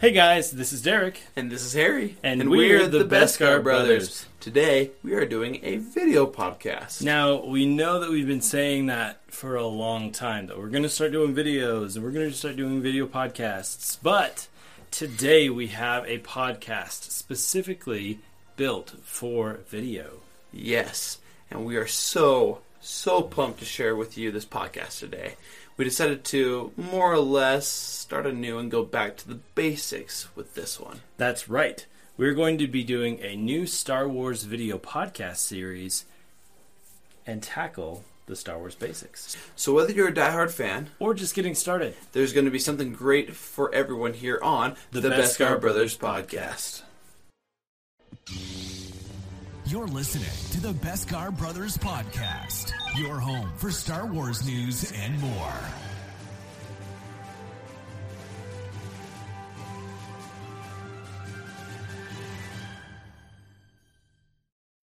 Hey guys, this is Derek. And this is Harry. And we're the Beskar Brothers. Today, we are doing a video podcast. Now, we know that we've been saying that for a long time, that we're going to start doing videos and we're going to start doing video podcasts. But today we have a podcast specifically built for video. Yes. And we are so, so pumped to share with you this podcast today. We decided to more or less start anew and go back to the basics with this one. That's right. We're going to be doing a new Star Wars video podcast series and tackle the Star Wars basics. So, whether you're a diehard fan Or just getting started. there's going to be something great for everyone here on The the, Beskar Beskar Brothers Brothers podcast. You're listening to the Beskar Brothers Podcast, your home for Star Wars news and more.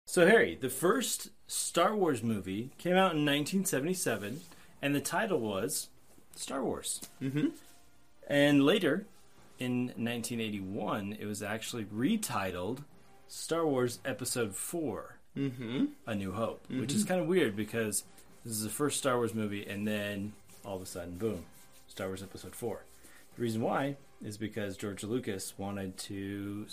So, Harry, the first Star Wars movie came out in 1977, and the title was Star Wars. Mm-hmm. And later, in 1981, it was actually retitled Star Wars Episode 4 Mm-hmm. A New Hope, which is kind of weird because this is the first Star Wars movie, and then all of a sudden, boom, Star Wars Episode 4. The reason why is because George Lucas wanted to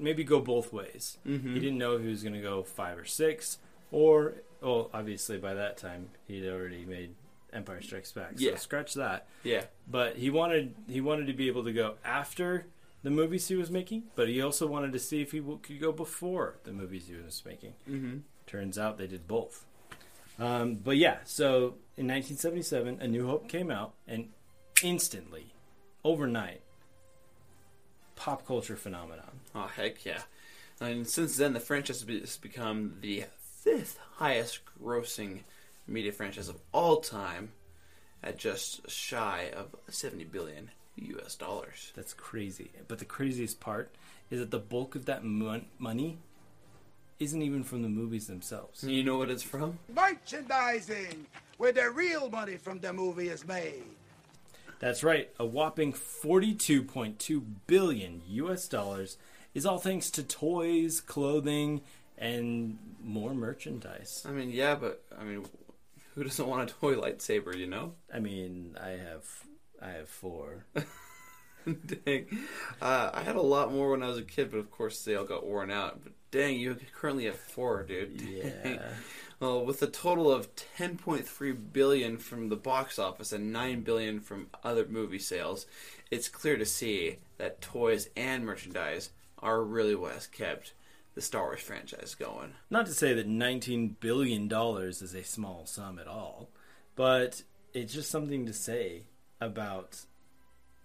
maybe go both ways. Mm-hmm. He didn't know if he was going to go five or six, or, well, obviously by that time, he'd already made Empire Strikes Back. So Yeah. scratch that Yeah. but he wanted he wanted to be able to go after the movies he was making, but he also wanted to see if he w- could go before the movies he was making. Mm-hmm. Turns out they did both. Um, but yeah, so in 1977, A New Hope came out, and instantly, overnight, pop culture phenomenon. Oh heck yeah! And since then, the franchise has become the fifth highest grossing media franchise of all time, at just shy of seventy billion U.S. dollars. That's crazy. But the craziest part is that the bulk of that mon- money isn't even from the movies themselves. You know what it's from? merchandising, where the real money from the movie is made. That's right. A whopping 42.2 billion US dollars is all thanks to toys, clothing, and more merchandise. I mean, yeah, but I mean, who doesn't want a toy lightsaber? You know? I mean, I have I have four. dang, uh, I had a lot more when I was a kid, but of course they all got worn out. But dang, you currently have four, dude. Dang. Yeah. Well, with a total of 10.3 billion from the box office and 9 billion from other movie sales, it's clear to see that toys and merchandise are really what has kept the Star Wars franchise going. Not to say that 19 billion dollars is a small sum at all, but it's just something to say about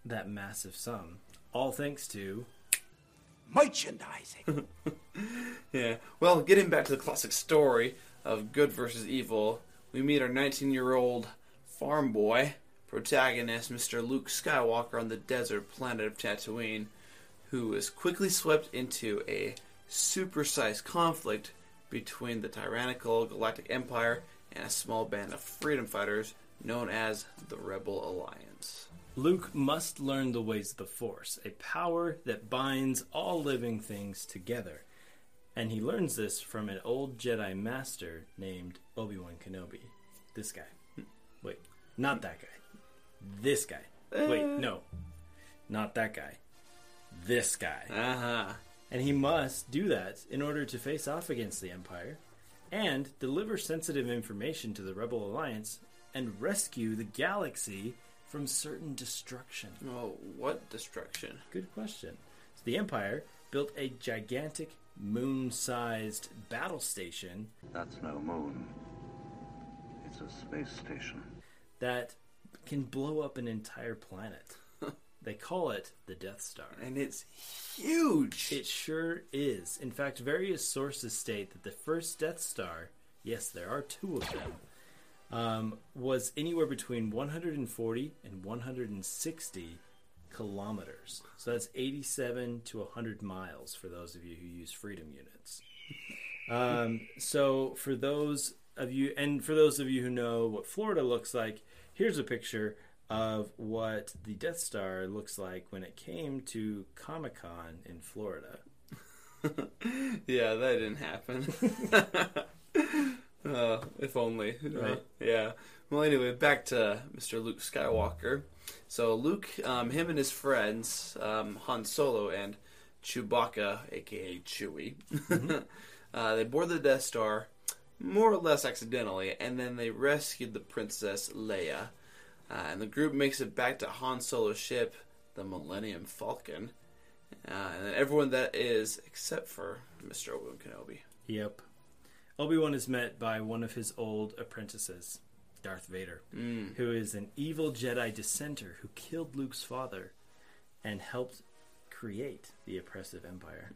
that massive sum. All thanks to Merchandising. Yeah. Well, getting back to the classic story of good versus evil, we meet our 19 year old farm boy, protagonist Mr. Luke Skywalker on the desert planet of Tatooine, who is quickly swept into a supersized conflict between the tyrannical Galactic Empire and a small band of freedom fighters known as the Rebel Alliance. Luke must learn the ways of the Force, a power that binds all living things together. And he learns this from an old Jedi master named Obi Wan Kenobi. This guy. Wait, not that guy. This guy. Wait, no. Not that guy. This guy. Uh huh. And he must do that in order to face off against the Empire and deliver sensitive information to the Rebel Alliance and rescue the galaxy from certain destruction. Oh, what destruction? Good question. So the Empire built a gigantic moon-sized battle station That's no moon. It's a space station. that can blow up an entire planet. they call it the Death Star. And it's huge! It sure is. In fact, various sources state that the first Death Star, yes, there are two of them, um, was anywhere between 140 and 160 kilometers. So that's 87 to 100 miles for those of you who use freedom units. Um, so for those of you, and for those of you who know what Florida looks like, here's a picture of what the Death Star looks like when it came to Comic Con in Florida. Yeah, that didn't happen. uh, if only. Right. yeah. Well, anyway, back to Mr. Luke Skywalker. So Luke, um, him and his friends, um, Han Solo and Chewbacca, aka Chewie, uh, they board the Death Star, more or less accidentally, and then they rescued the Princess Leia. Uh, and the group makes it back to Han Solo's ship, the Millennium Falcon. Uh, and then everyone that is, except for Mr. Obi-Wan Kenobi. Yep. Obi Wan is met by one of his old apprentices, Darth Vader, who is an evil Jedi dissenter who killed Luke's father and helped create the oppressive Empire.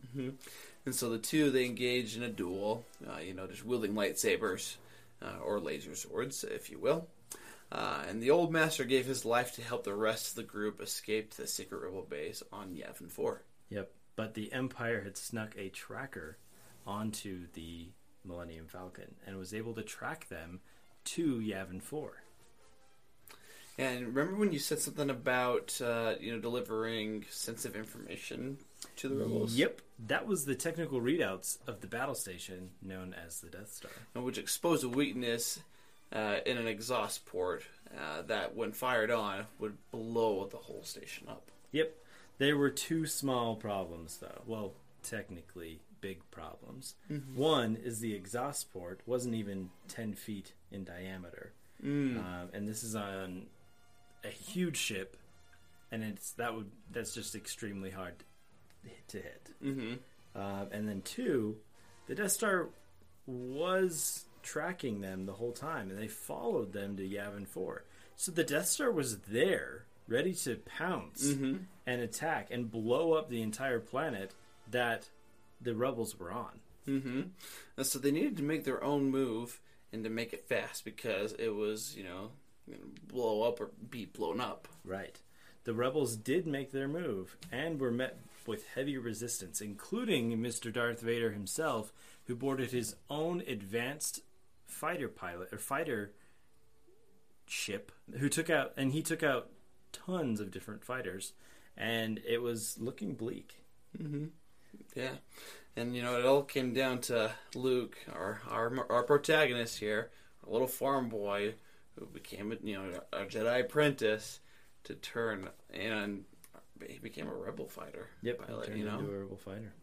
And so the two they engage in a duel, uh, you know, just wielding lightsabers uh, or laser swords, if you will. Uh, and the old master gave his life to help the rest of the group escape to the secret rebel base on Yavin 4. Yep. But the Empire had snuck a tracker onto the Millennium Falcon and was able to track them to Yavin 4. And remember when you said something about uh, you know delivering sensitive information to the rebels? Yep. That was the technical readouts of the battle station known as the Death Star. And which exposed a weakness uh, in an exhaust port uh, that, when fired on, would blow the whole station up. Yep. There were two small problems, though. Well, technically, big problems. One is the exhaust port wasn't even 10 feet in diameter. Um, and this is on a huge ship, and it's that would that's just extremely hard to hit. Mm-hmm. Um, and then two, the Death Star was tracking them the whole time, and they followed them to Yavin Four. So the Death Star was there, ready to pounce and attack and blow up the entire planet that the rebels were on. Mm-hmm. And so they needed to make their own move and to make it fast because it was, you know, blow up or be blown up. Right. The rebels did make their move and were met with heavy resistance, including Mr. Darth Vader himself, who boarded his own advanced fighter pilot or fighter ship, who took out and he took out tons of different fighters, and it was looking bleak. Yeah. And, you know, it all came down to Luke, our, our, our protagonist here, a little farm boy who became, a, you know, a Jedi apprentice to turn and he became a rebel fighter. Yep, pilot, turned you know? into a rebel fighter.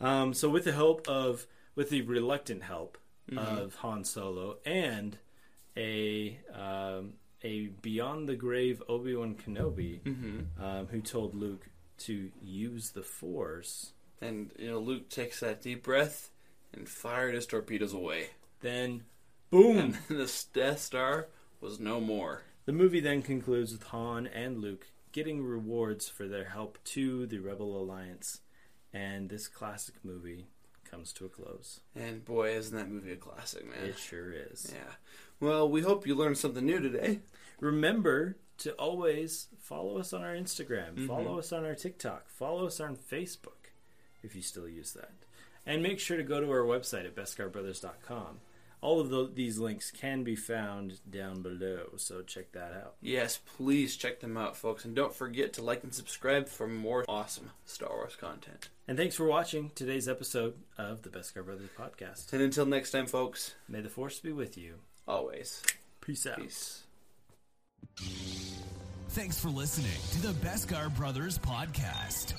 Um, so with the help of, with the reluctant help of Han Solo and a um, a beyond the grave Obi Wan Kenobi, um, who told Luke to use the Force, And, you know, Luke takes that deep breath and fired his torpedoes away. then boom. And the Death Star was no more. The movie then concludes with Han and Luke getting rewards for their help to the Rebel Alliance, and this classic movie comes to a close. And boy, isn't that movie a classic, man? It sure is. Yeah. Well, we hope you learned something new today. Remember to always follow us on our Instagram, mm-hmm. follow us on our TikTok, follow us on Facebook if you still use that. And make sure to go to our website at beskarbrothers.com. All of tho- these links can be found down below, so check that out. Yes, please check them out, folks. And don't forget to like and subscribe for more awesome Star Wars content. And thanks for watching today's episode of the Beskar Brothers podcast. And until next time, folks, May the force be with you. always Peace out. peace. Thanks for listening to the Beskar Brothers podcast.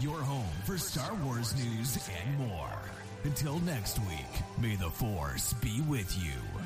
Your home for Star Wars news and more. Until next week, may the Force be with you.